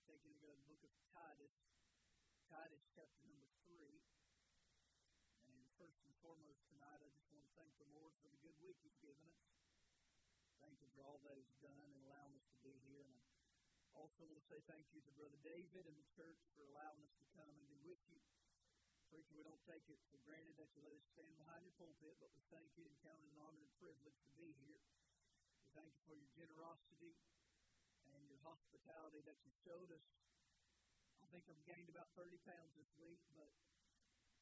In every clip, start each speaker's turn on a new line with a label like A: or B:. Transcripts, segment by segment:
A: might take you go to the book of Titus, Titus chapter number 3. And first and foremost tonight, I just want to thank the Lord for the good week He's given us. Thank Him for all that He's done and allowing us to be here. And I also want to say thank you to Brother David and the church for allowing us to come and be with you. Preacher, we don't take it for granted that you let us stand behind your pulpit, but we thank you and count it an honor and privilege to be here. We thank you for your generosity your hospitality that you showed us. I think I've gained about 30 pounds this week, but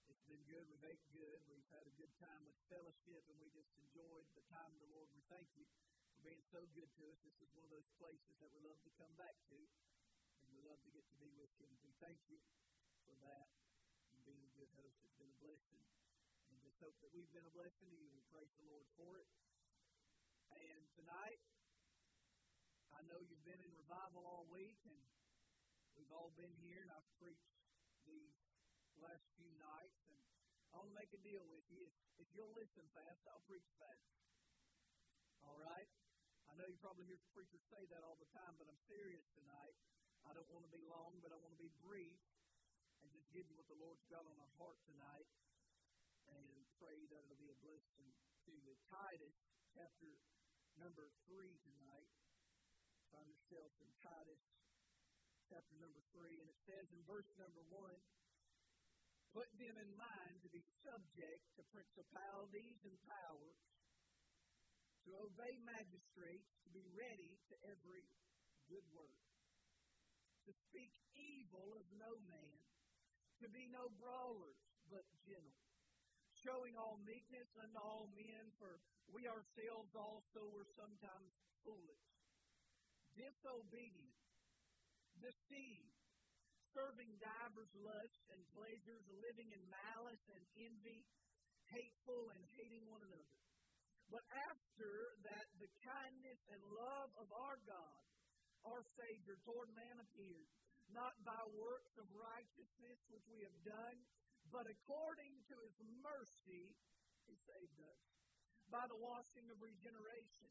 A: it's been good. We've ate good. We've had a good time with fellowship, and we just enjoyed the time of the Lord. We thank you for being so good to us. This is one of those places that we love to come back to, and we love to get to be with you. And we thank you for that and being a good host. It's been a blessing. And just hope that we've been a blessing to you. We praise the Lord for it. And tonight, I know you've been in revival all week, and we've all been here, and I've preached these last few nights. And I want to make a deal with you. If, if you'll listen fast, I'll preach fast. All right? I know you probably hear preachers say that all the time, but I'm serious tonight. I don't want to be long, but I want to be brief and just give you what the Lord's got on our heart tonight and pray that it'll be a blessing to you. Titus chapter number 3 tonight. Find yourself in Titus chapter number 3, and it says in verse number 1 Put them in mind to be subject to principalities and powers, to obey magistrates, to be ready to every good work, to speak evil of no man to be no brawlers, but gentle, showing all meekness unto all men, for we ourselves also were sometimes foolish, disobedient, deceived, serving divers lusts and pleasures, living in malice and envy, hateful and hating one another. But after that, the kindness and love of our God, our Savior, toward man appeared not by works of righteousness which we have done, but according to his mercy, he saved us by the washing of regeneration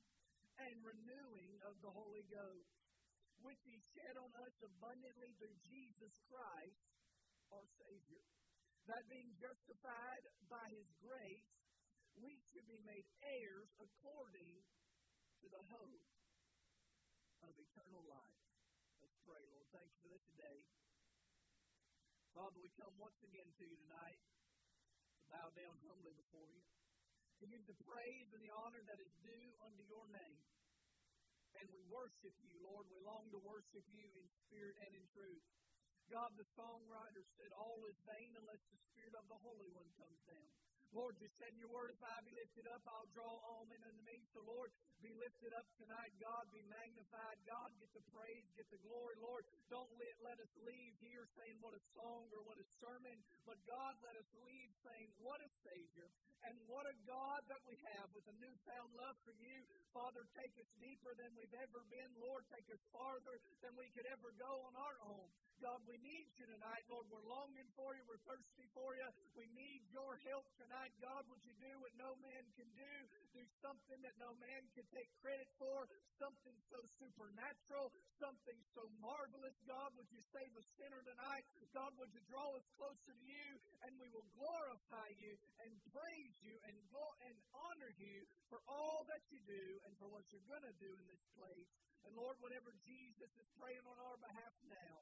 A: and renewing of the Holy Ghost, which he shed on us abundantly through Jesus Christ, our Savior. That being justified by his grace, we should be made heirs according to the hope of eternal life Let's pray, Lord. Thank you for this today. Father, we come once again to you tonight to bow down humbly before you, to give the praise and the honor that is due unto your name. And we worship you, Lord. We long to worship you in spirit and in truth. God, the songwriter said, All is vain unless the Spirit of the Holy One comes down. Lord, said in your word, if I be lifted up, I'll draw all men unto me. So, Lord, be lifted up tonight. God, be magnified. God, get the praise, get the glory. Lord, don't let, let us leave here saying what a song or what a sermon, but God, let us leave saying what a Savior and what a God that we have with a newfound love for you. Father, take us deeper than we've ever been. Lord, take us farther than we could ever go on our own. God, we need you tonight. Lord, we're longing for you. We're thirsty for you. We need your help tonight. God, would you do what no man can do? Do something that no man can take credit for. Something so supernatural. Something so marvelous. God, would you save a sinner tonight? God, would you draw us closer to you? And we will glorify you and praise you and, go and honor you for all that you do and for what you're going to do in this place. And Lord, whatever Jesus is praying on our behalf now,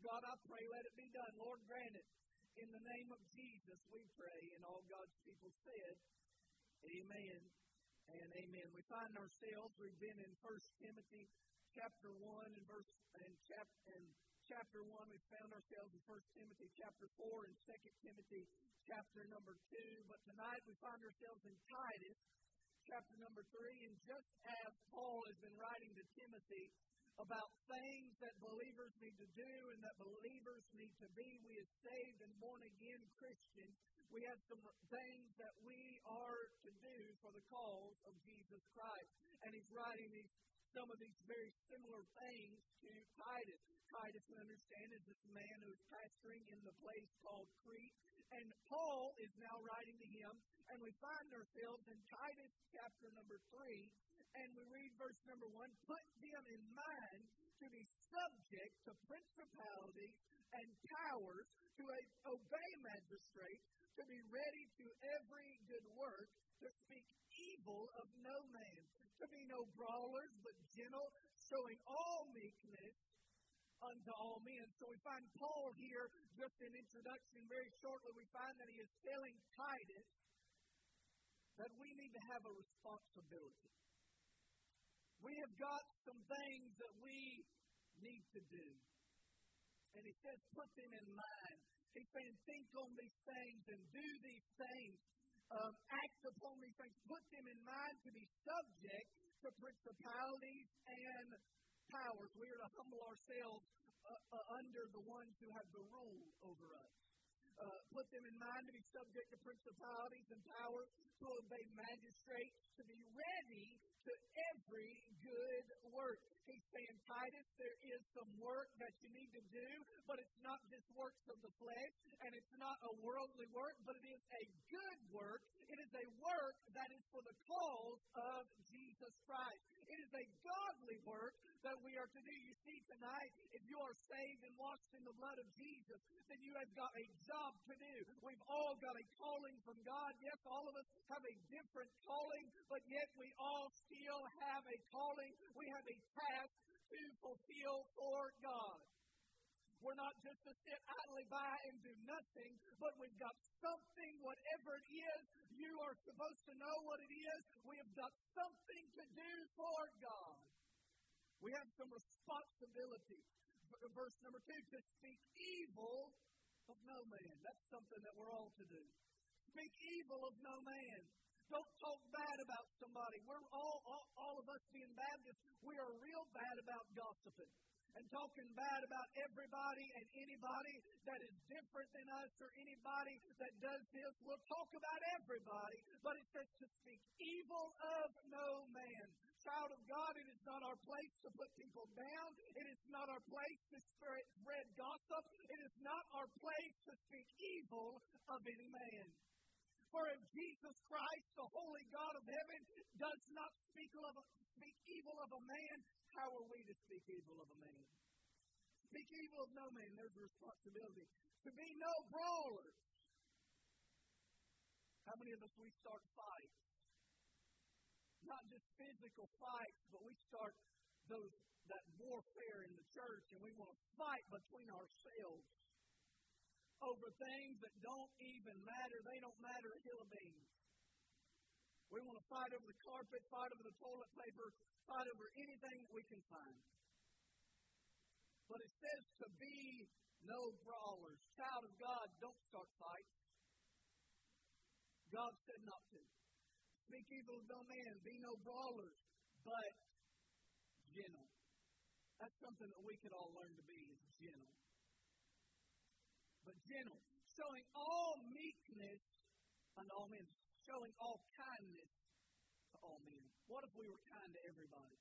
A: God, I pray, let it be done. Lord, grant it. In the name of Jesus, we pray. And all God's people said, Amen and amen. We find ourselves, we've been in 1 Timothy chapter 1 and verse and chapter and chapter 1, we found ourselves in 1 Timothy chapter 4 and 2 Timothy chapter number 2. But tonight we find ourselves in Titus chapter number 3. And just as Paul has been writing to Timothy about things that believers need to do and that believers need to be. We as saved and born again Christians, we have some things that we are to do for the cause of Jesus Christ. And he's writing these some of these very similar things to Titus. Titus, we understand, is this man who's pastoring in the place called Crete. And Paul is now writing to him, and we find ourselves in Titus chapter number 3, and we read verse number one put them in mind to be subject to principalities and powers, to obey magistrates, to be ready to every good work, to speak evil of no man, to be no brawlers, but gentle, showing all meekness unto all men. So we find Paul here, just in introduction, very shortly, we find that he is telling Titus that we need to have a responsibility. We have got some things that we need to do. And he says, put them in mind. He's saying, think on these things and do these things. Um, act upon these things. Put them in mind to be subject to principalities and powers. We are to humble ourselves uh, uh, under the ones who have the rule over us. Uh, put them in mind to be subject to principalities and powers, to obey magistrates, to be ready to every good work. He's saying, Titus, there is some work that you need to do, but it's not just works of the flesh, and it's not a worldly work, but it is a good work. It is a work that is for the cause of Jesus Christ. It is a godly work that we are to do. You see, tonight, if you are saved and washed in the blood of Jesus, then you have got a job to do. We've all got a calling from God. Yes, all of us have a different calling, but yet we all still have a calling. We have a task to fulfill for God. We're not just to sit idly by and do nothing, but we've got something, whatever it is, you are supposed to know what it is. We have got something to do for God. We have some responsibility. Verse number two, to speak evil of no man. That's something that we're all to do. Speak evil of no man. Don't talk bad about somebody. We're all, all, all of us being Baptists, we are real bad about gossiping and talking bad about everybody and anybody that is different than us or anybody that does this. We'll talk about everybody, but it says to speak evil of no man child of God, it is not our place to put people down. It is not our place to spread gossip. It is not our place to speak evil of any man. For if Jesus Christ, the holy God of heaven, does not speak, of, speak evil of a man, how are we to speak evil of a man? Speak evil of no man, there's a responsibility. To be no brawlers. How many of us we start fights? Not just physical fights, but we start those that warfare in the church and we want to fight between ourselves over things that don't even matter. They don't matter a hill of beans. We want to fight over the carpet, fight over the toilet paper, fight over anything we can find. But it says to be no brawlers. Child of God, don't start fights. God said not to. Speak evil of no man. Be no brawlers, but gentle. That's something that we could all learn to be is gentle. But gentle, showing all meekness unto all men, showing all kindness to all men. What if we were kind to everybody?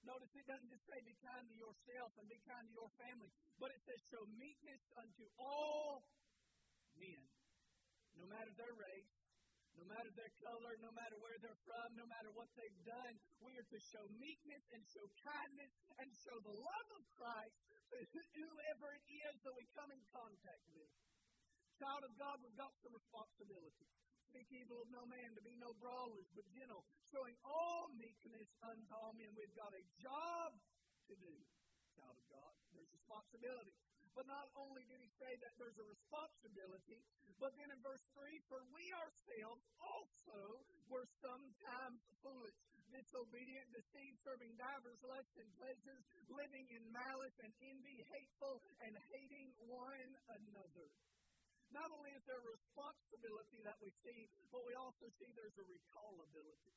A: Notice it doesn't just say be kind to yourself and be kind to your family, but it says show meekness unto all men, no matter their race, no matter their color, no matter where they're from, no matter what they've done, we are to show meekness and show kindness and show the love of Christ to whoever it is that we come in contact with. Child of God, we've got some responsibility. Speak evil of no man, to be no brawlers, but gentle, showing all meekness unto all men. We've got a job to do, child of God. There's responsibility. But not only did he say that there's a responsibility, but then in verse 3, for we ourselves also were sometimes foolish, disobedient, deceived, serving divers lusts and pleasures, living in malice and envy, hateful, and hating one another. Not only is there a responsibility that we see, but we also see there's a recallability.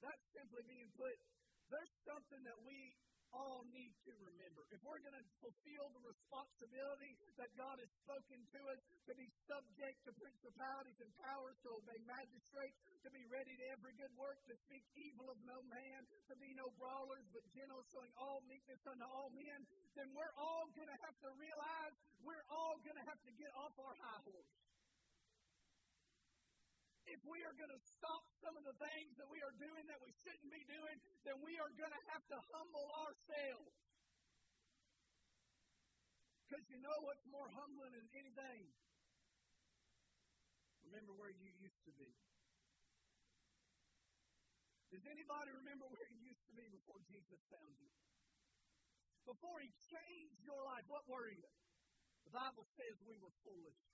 A: That's simply being put, there's something that we all need to remember. If we're going to fulfill the responsibility that God has spoken to us to be subject to principalities and powers, to obey magistrates, to be ready to every good work, to speak evil of no man, to be no brawlers, but gentle, showing all meekness unto all men, then we're all going to have to realize we're all going to have to get off our high horse if we are going to stop some of the things that we are doing that we shouldn't be doing, then we are going to have to humble ourselves. Because you know what's more humbling than anything? Remember where you used to be. Does anybody remember where you used to be before Jesus found you? Before he changed your life, what were you? The Bible says we were foolish.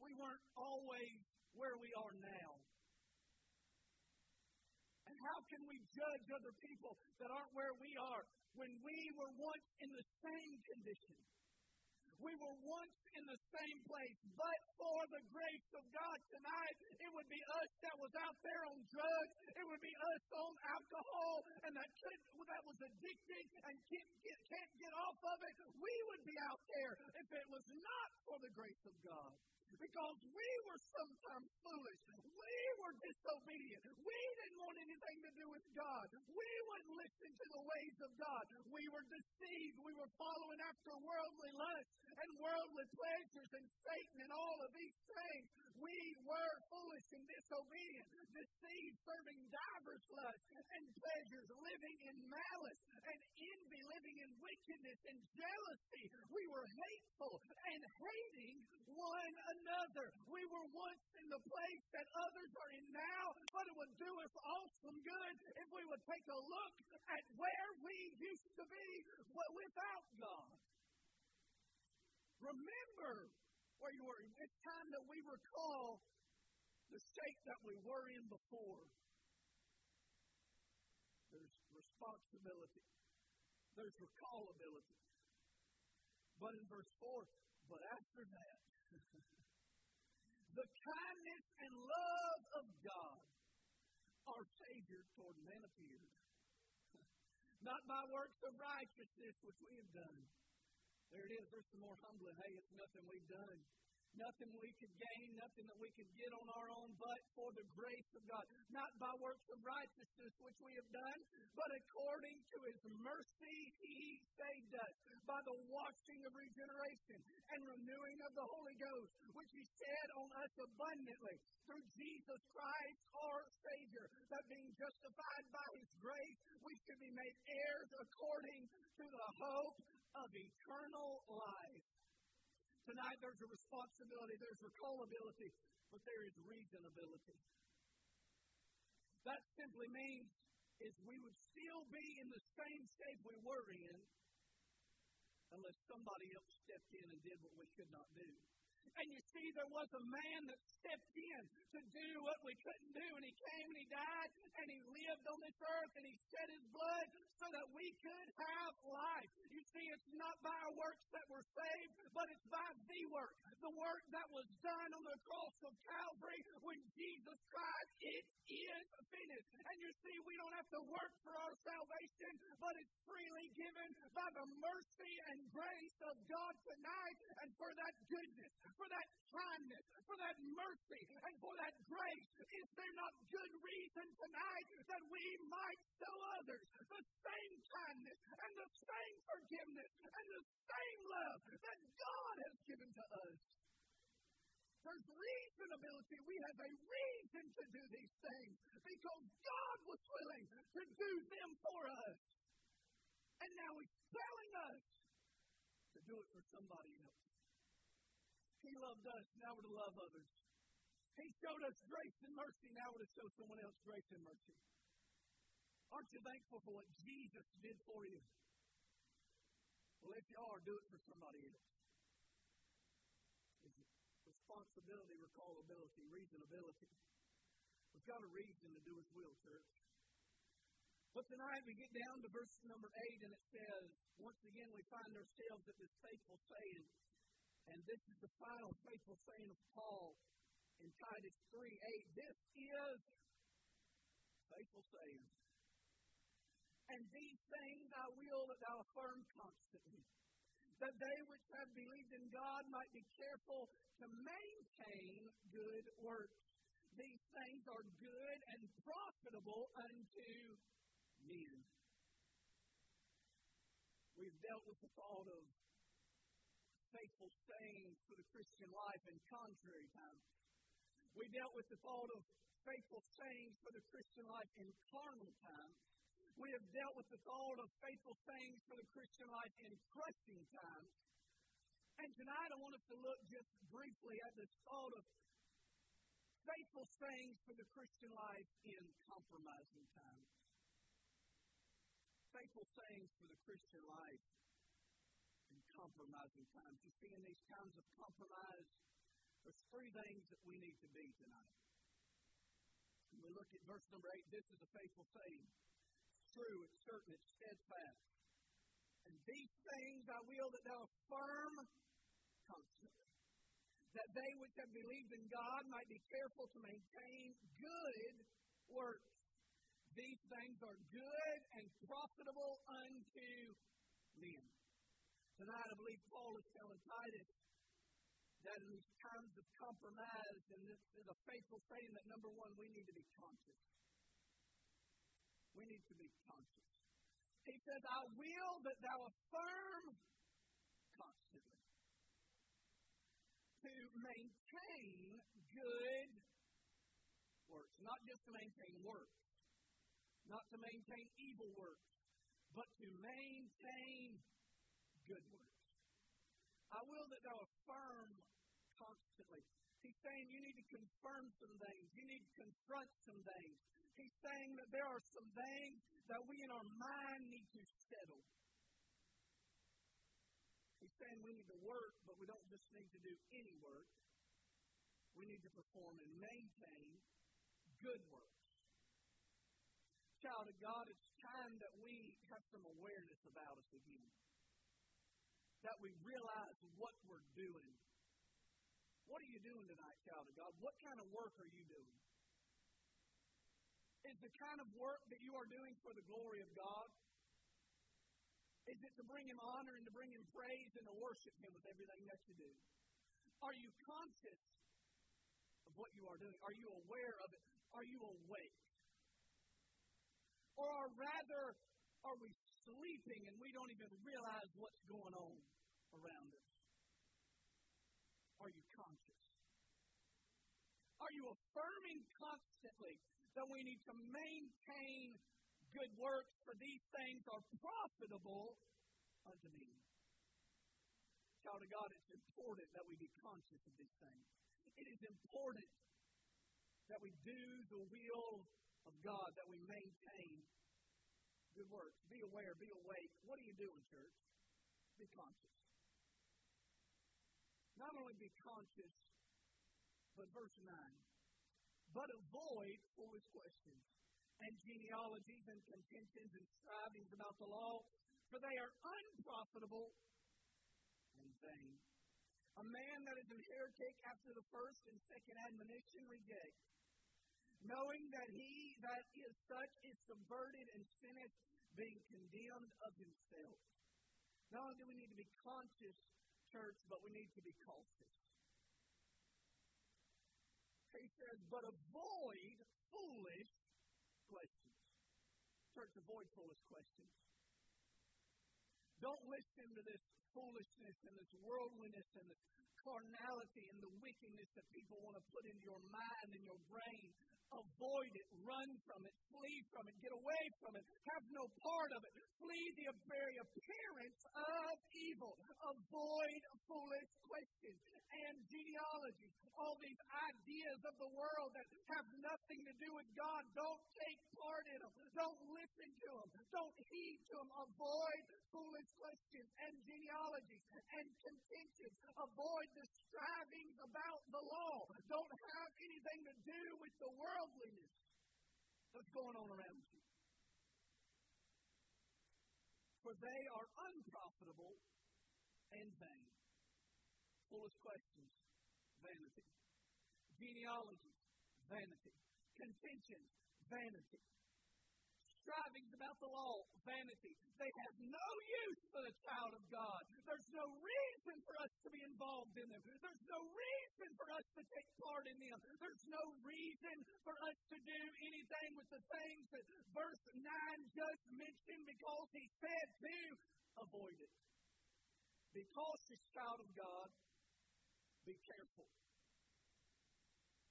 A: We weren't always where we are now. And how can we judge other people that aren't where we are when we were once in the same condition? We were once in the same place, but for the grace of God tonight, it would be us that was out there on drugs. It would be us on alcohol and that could, that was addicted and can't get, can't get off of it. We would be out there if it was not for the grace of God because we were sometimes foolish. We were disobedient. We didn't want anything to do with God. We wouldn't listen to the ways of God. We were deceived. We were following after worldly lust and worldly pleasures and Satan and all of these things. We were foolish and disobedient, deceived, serving divers lusts and pleasures, living in malice and envy, living in wickedness and jealousy. We were hateful and hating one another. We were once in the place that others are in now, but it would do us all some good if we would take a look at where we used to be without God. Remember where you were. In. It's time that we recall the state that we were in before. There's responsibility. There's recallability. But in verse 4, but after that, the kindness and love of God, our Savior toward men appeared. Not by works of righteousness which we have done there it is. There's some more humbling. Hey, it's nothing we've done. Nothing we could gain, nothing that we could get on our own, but for the grace of God. Not by works of righteousness which we have done, but according to his mercy he saved us by the washing of regeneration and renewing of the Holy Ghost, which he shed on us abundantly through Jesus Christ our Savior, that being justified by his grace, we should be made heirs according to the hope of eternal life. Tonight there's a responsibility, there's recallability, but there is reasonability. That simply means is we would still be in the same state we were in unless somebody else stepped in and did what we could not do. And you see, there was a man that stepped in to do what we couldn't do. And he came and he died and he lived on this earth and he shed his blood so that we could have life. You see, it's not by our works that we're saved, but it's by the work. The work that was done on the cross of Calvary when Jesus Christ, it is finished. And you see, we don't have to work for our salvation, but it's freely given by the mercy and grace of God tonight and for that goodness for that kindness, for that mercy, and for that grace? Is there not good reason tonight that we might show others the same kindness and the same forgiveness and the same love that God has given to us? There's reasonability. We have a reason to do these things because God was willing to do them for us. And now He's telling us to do it for somebody else. He loved us, now we're to love others. He showed us grace and mercy, now we're to show someone else grace and mercy. Aren't you thankful for what Jesus did for you? Well, if you are, do it for somebody else. Responsibility, recallability, reasonability. We've got a reason to do His will, church. But tonight we get down to verse number 8, and it says, once again, we find ourselves at this faithful saying, and this is the final faithful saying of Paul in Titus 3 8. This is faithful saying. And these things I will that thou affirm constantly, that they which have believed in God might be careful to maintain good works. These things are good and profitable unto men. We've dealt with the thought of faithful sayings for the Christian life in contrary times. We dealt with the thought of faithful sayings for the Christian life in carnal times. We have dealt with the thought of faithful sayings for the Christian life in crushing times. And tonight I want us to look just briefly at this thought of faithful sayings for the Christian life in compromising times. Faithful sayings for the Christian life compromising times. You see, in these times of compromise, there's three things that we need to be tonight. When we look at verse number eight, this is a faithful saying. It's true, it's certain, it's steadfast. And these things I will that thou affirm constantly. That they which have believed in God might be careful to maintain good works. These things are good and profitable unto. Tonight, I believe Paul is telling Titus that in these times of compromise, and this is a faithful saying that number one, we need to be conscious. We need to be conscious. He says, I will that thou affirm constantly to maintain good works. Not just to maintain works, not to maintain evil works, but to maintain good works. I will that thou affirm constantly. He's saying you need to confirm some things. You need to confront some things. He's saying that there are some things that we in our mind need to settle. He's saying we need to work, but we don't just need to do any work. We need to perform and maintain good works. Child of God, it's time that we have some awareness about us again. That we realize what we're doing what are you doing tonight, child of God? What kind of work are you doing? Is the kind of work that you are doing for the glory of God? Is it to bring Him honor and to bring Him praise and to worship Him with everything that you do? Are you conscious of what you are doing? Are you aware of it? Are you awake? Or rather, are we sleeping and we don't even realize what's going on around us? Are you conscious? Are you affirming constantly that we need to maintain good works, for these things are profitable unto me? Child of God, it's important that we be conscious of these things. It is important that we do the will of God, that we maintain good. Be aware, be awake. What are you doing, church? Be conscious not only be conscious, but verse 9, but avoid foolish questions and genealogies and contentions and strivings about the law, for they are unprofitable and vain. A man that is an heretic after the first and second admonition rejects, knowing that he that is such is subverted and sinneth, being condemned of himself. Not only do we need to be conscious church, but we need to be cautious. He says, but avoid foolish questions. Church, avoid foolish questions. Don't listen to this foolishness and this worldliness and this carnality and the wickedness that people want to put into your mind and your brain Avoid it. Run from it. Flee from it. Get away from it. Have no part of it. Flee the very appearance of evil. Avoid foolish questions and genealogies. All these ideas of the world that have nothing to do with God. Don't take part in them. Don't listen to them. Don't heed to them. Avoid foolish questions and genealogies and contentions. Avoid the strivings about the law. Don't have anything to do with the worldliness that's going on around you. For they are unprofitable and vain. Foolish questions, vanity. Genealogy, vanity. Contention, vanity strivings about the law, vanity. They have no use for the child of God. There's no reason for us to be involved in them. There's no reason for us to take part in them. There's no reason for us to do anything with the things that verse 9 just mentioned because he said to avoid it. Be cautious, child of God. Be careful.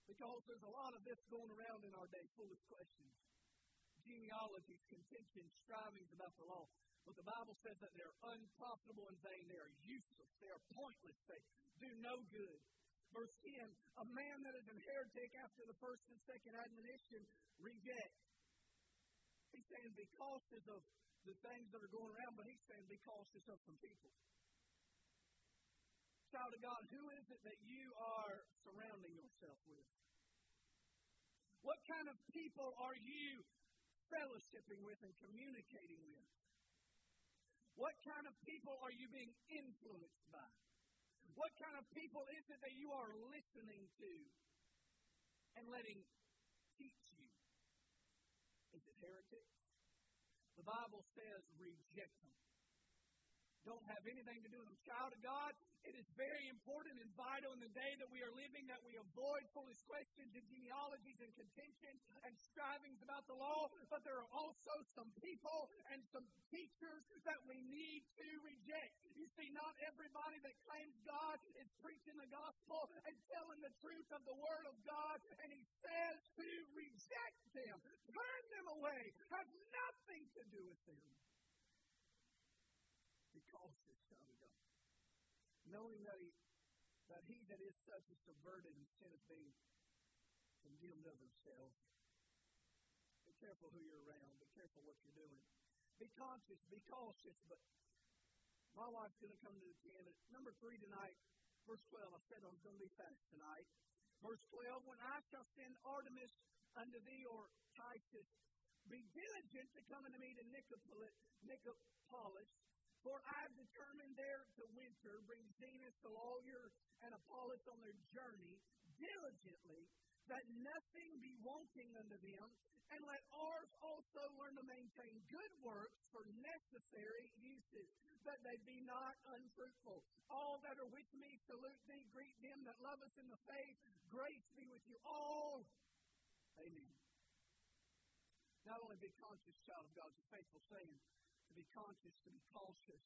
A: Because there's a lot of this going around in our day, foolish questions genealogies, contentions, strivings about the law. But the Bible says that they're unprofitable and vain. They are useless. They are pointless. They do no good. Verse 10 A man that is an heretic after the first and second admonition rejects. He's saying be cautious of the things that are going around, but he's saying be cautious of some people. Child of God, who is it that you are surrounding yourself with? What kind of people are you fellowshipping with and communicating with? What kind of people are you being influenced by? What kind of people is it that you are listening to and letting teach you? Is it heretics? The Bible says reject them. Don't have anything to do with them. Child of God, it is very important and vital in the day that we are living that we avoid foolish questions and genealogies and contentions and strivings about the law, but there are also some people and some teachers that we need to reject. You see, not everybody that claims God is preaching the gospel and telling the truth of the Word of God, and He says to reject them, turn them away, have nothing to do with them. Oh, knowing that he, that he that is such is subverted and sin is being condemned of himself. Be careful who you're around. Be careful what you're doing. Be conscious. Be cautious. But my wife's going to come to the end. Number three tonight, verse 12. I said I was going to be fast tonight. Verse 12, when I shall send Artemas unto thee, or Titus, be diligent to come unto me to Nicopolis, Nicopolis for I've determined there to winter, bring Zenas the lawyer and Apollos on their journey diligently, that nothing be wanting unto them, and let ours also learn to maintain good works for necessary uses, that they be not unfruitful. All that are with me salute thee, greet them that love us in the faith. Grace be with you all. Amen. Not only be conscious, child of God, it's a faithful saying to be conscious, to be cautious.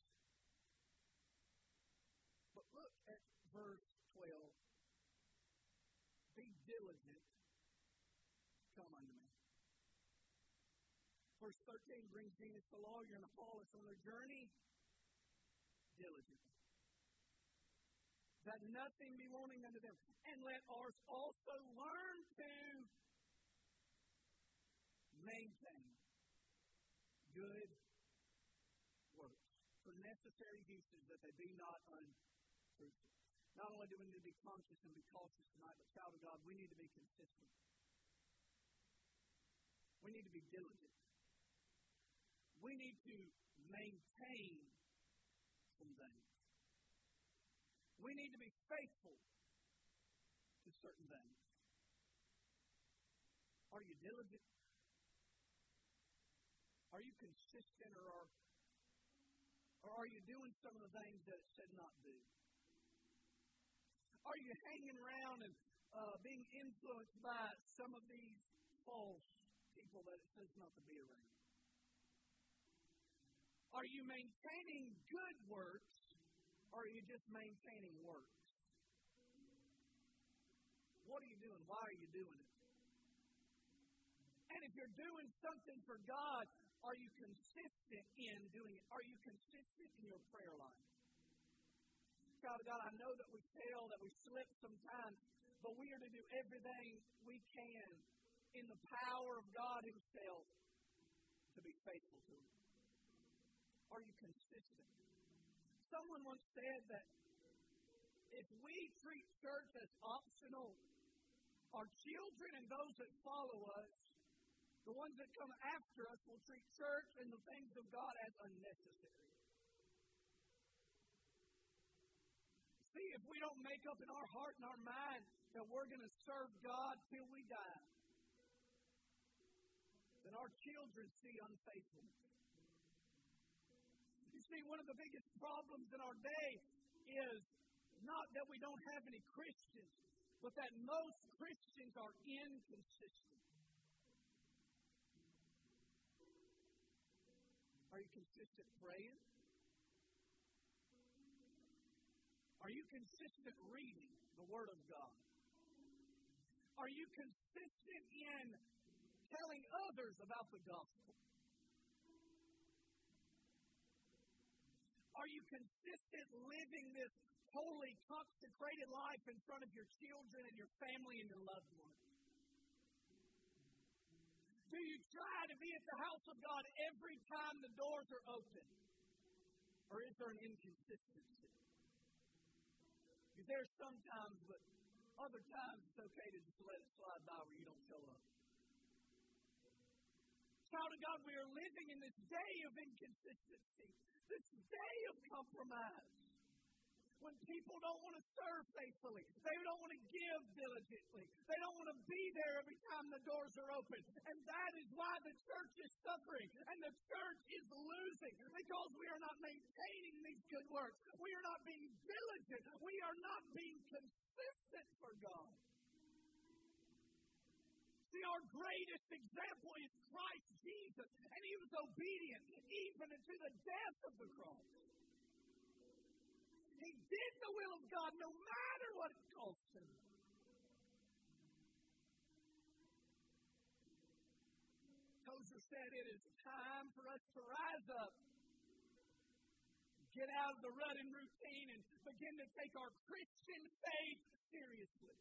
A: But look at verse 12. Be diligent come unto me. Verse 13 brings Zenas the lawyer and Apollos on their journey diligently. That nothing be wanting unto them. And let ours also learn to maintain good necessary uses that they be not unfruitful. Not only do we need to be conscious and be cautious tonight, but child of God, we need to be consistent. We need to be diligent. We need to maintain some things. We need to be faithful to certain things. Are you diligent? Are you consistent or are or are you doing some of the things that it said not do? Are you hanging around and uh, being influenced by some of these false people that it says not to be around? Are you maintaining good works or are you just maintaining works? What are you doing? Why are you doing it? And if you're doing something for God, are you consistent in doing it? Are you consistent in your prayer life? God, God, I know that we fail, that we slip sometimes, but we are to do everything we can in the power of God Himself to be faithful to Him. Are you consistent? Someone once said that if we treat church as optional, our children and those that follow us the ones that come after us will treat church and the things of God as unnecessary. See, if we don't make up in our heart and our mind that we're going to serve God till we die, then our children see unfaithfulness. You see, one of the biggest problems in our day is not that we don't have any Christians, but that most Christians are inconsistent. Are you consistent praying? Are you consistent reading the Word of God? Are you consistent in telling others about the gospel? Are you consistent living this holy, consecrated life in front of your children and your family and your loved ones? Do you try to be at the house of God every time the doors are open? Or is there an inconsistency? Because there's sometimes, but other times it's okay to just let it slide by where you don't show up. Child of God, we are living in this day of inconsistency, this day of compromise when people don't want to serve faithfully. They don't want to give diligently. They don't want to be there every time the doors are open. And that is why the church is suffering and the church is losing because we are not maintaining these good works. We are not being diligent. We are not being consistent for God. See, our greatest example is Christ Jesus, and he was obedient even unto the death of the cross. He did the will of God no matter what it cost him. Tozer said it is time for us to rise up, get out of the rut and routine, and begin to take our Christian faith seriously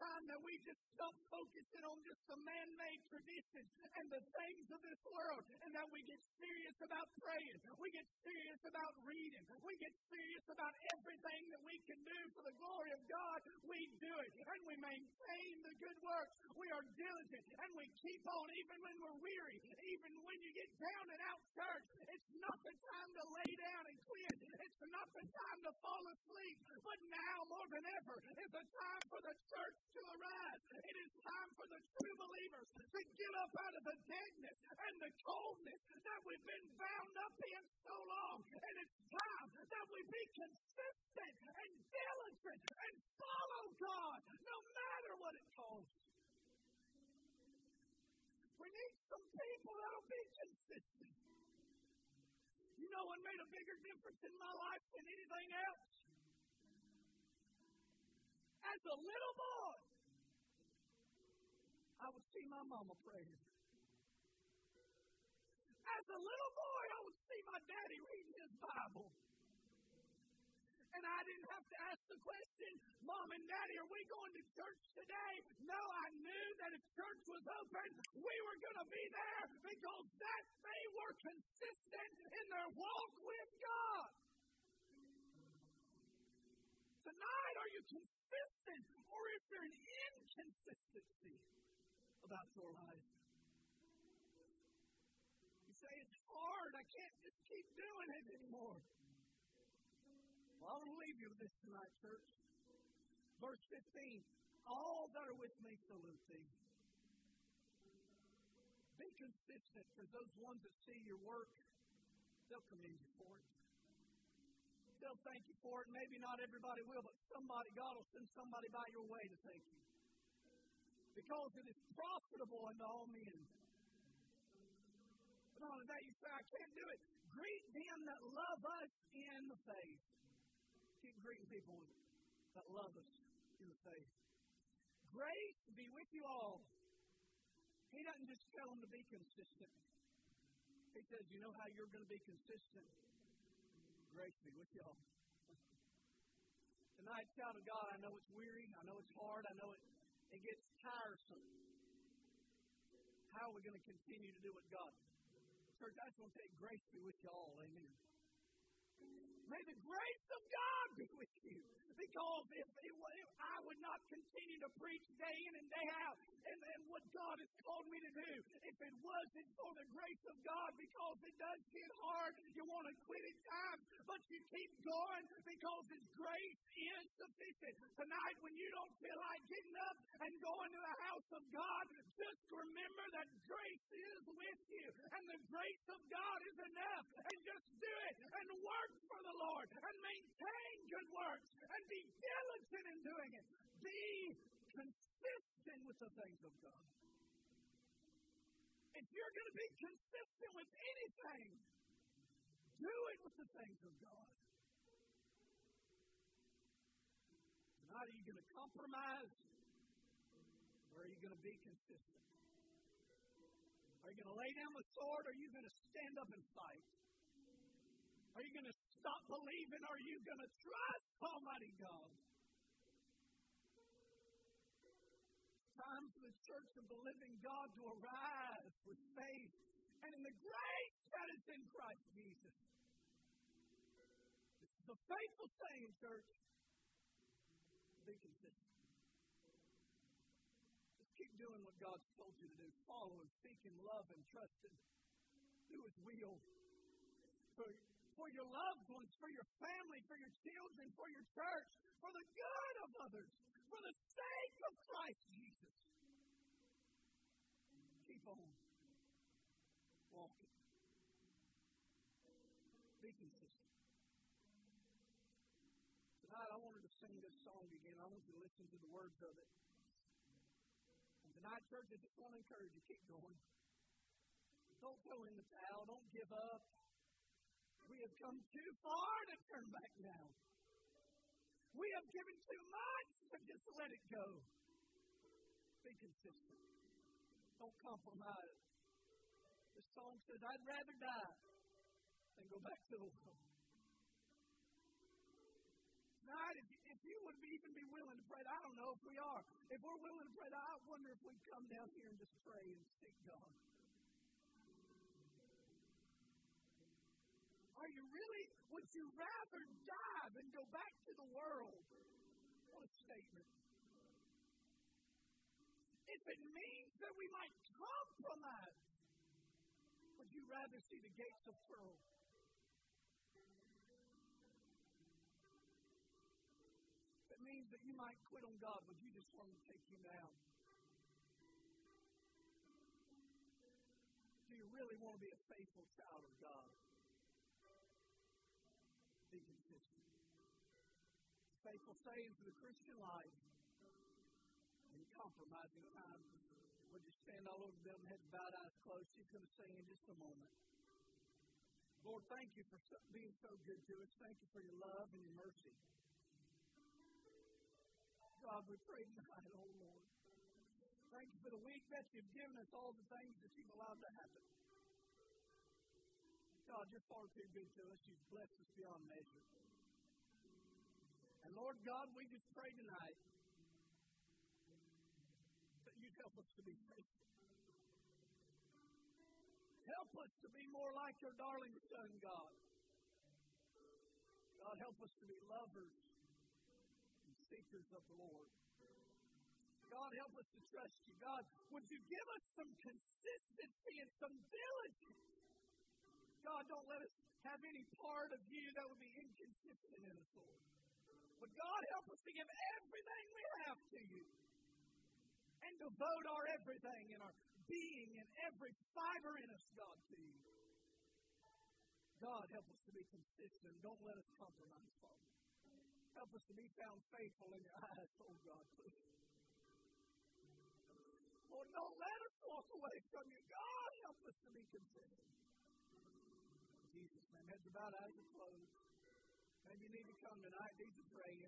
A: time that we just stop focusing on just the man made traditions and the things of this world, and that we get serious about praying. We get serious about reading. We get serious about everything that we can do for the glory of God. We do it, and we maintain the good works. We are diligent, and we keep on even when we're weary, even when you get down and out church. It's not the time to lay down and quit. It's not the time to fall asleep. But now, more than ever, is the time for the church to arise. It is time for the true believers to get up out of the deadness and the coldness that we've been bound up in so long. And it's time that we be consistent and diligent and follow God no matter what it costs. We need some people that'll be consistent. You know what made a bigger difference in my life than anything else? As a little boy, would see my mama praying. As a little boy, I would see my daddy reading his Bible. And I didn't have to ask the question, Mom and Daddy, are we going to church today? No, I knew that if church was open, we were going to be there because that they were consistent in their walk with God. Tonight, are you consistent or is there an inconsistency about your life? You say it's hard. I can't just keep doing it anymore. Well, I want to leave you with this tonight, church. Verse 15 All that are with me salute thee. Be consistent because those ones that see your work, they'll commend you for it. They'll thank you for it. Maybe not everybody will, but somebody, God will send somebody by your way to thank you. Because it is profitable unto all men. But on that you say, I can't do it. Greet them that love us in the faith. Keep greeting people that love us in the faith. Grace be with you all. He doesn't just tell them to be consistent. He says, You know how you're going to be consistent? Grace be with y'all. Tonight, child of God, I know it's weary. I know it's hard. I know it, it gets tiresome. How are we going to continue to do what God? Church, I just want to say grace be with y'all. Amen. May the grace of God be with you. Because if, if I would not continue to preach day in and day out and, and what God has called me to do, if it wasn't for the grace of God, because it does get hard, you want to quit at times, but you keep going because His grace is sufficient. Tonight, when you don't feel like getting up and going to the house of God, just remember that grace is with you, and the grace of God is enough. And just do it and work for the Lord and maintain good works and be diligent in doing it. Be consistent with the things of God. If you're going to be consistent with anything, do it with the things of God. Tonight, are you going to compromise? Or are you going to be consistent? Are you going to lay down the sword or are you going to stand up and fight? Are you going to stop believing or are you going to trust Almighty God? time for the church of the living God to arise with faith and in the grace that is in Christ Jesus. This is a faithful saying, church. Be consistent. Doing what God's told you to do. Follow and seek and love and trust Him. Do His will. For, for your loved ones, for your family, for your children, for your church, for the good of others, for the sake of Christ Jesus. Keep on walking. Be consistent. Tonight I wanted to sing this song again. I want you to listen to the words of it. Tonight, church, I just want to encourage you, keep going. Don't throw in the towel. Don't give up. We have come too far to turn back now. We have given too much to just let it go. Be consistent. Don't compromise. The song says, I'd rather die than go back to the world. Tonight, if you would even be willing to pray, I don't know if we are. If we're willing to pray, I wonder if we'd come down here and just pray and seek God. Are you really, would you rather die than go back to the world? What a statement. If it means that we might compromise, would you rather see the gates of pearl? That you might quit on God, would you just want to take him down? Do you really want to be a faithful child of God? be consistent. Faithful saying for the Christian life in compromising times. Would you stand all over them, heads bowed, eyes closed? She's going to sing in just a moment. Lord, thank you for being so good to us. Thank you for your love and your mercy. God, we pray tonight, oh Lord. Thank you for the week that you've given us, all the things that you've allowed to happen. God, you're far too good to us. You've blessed us beyond measure. And Lord God, we just pray tonight that you'd help us to be faithful. Help us to be more like your darling Son, God. God, help us to be lovers seekers of the Lord. God, help us to trust you. God, would you give us some consistency and some diligence God, don't let us have any part of you that would be inconsistent in us, Lord. But God, help us to give everything we have to you and devote our everything and our being and every fiber in us, God, to you. God, help us to be consistent. Don't let us compromise, Father. Help us to be found faithful in your eyes, oh God, please. Lord, don't let us walk away from you. God, help us to be consistent. Jesus' name. Heads about, eyes are closed. Maybe you need to come tonight, need to pray.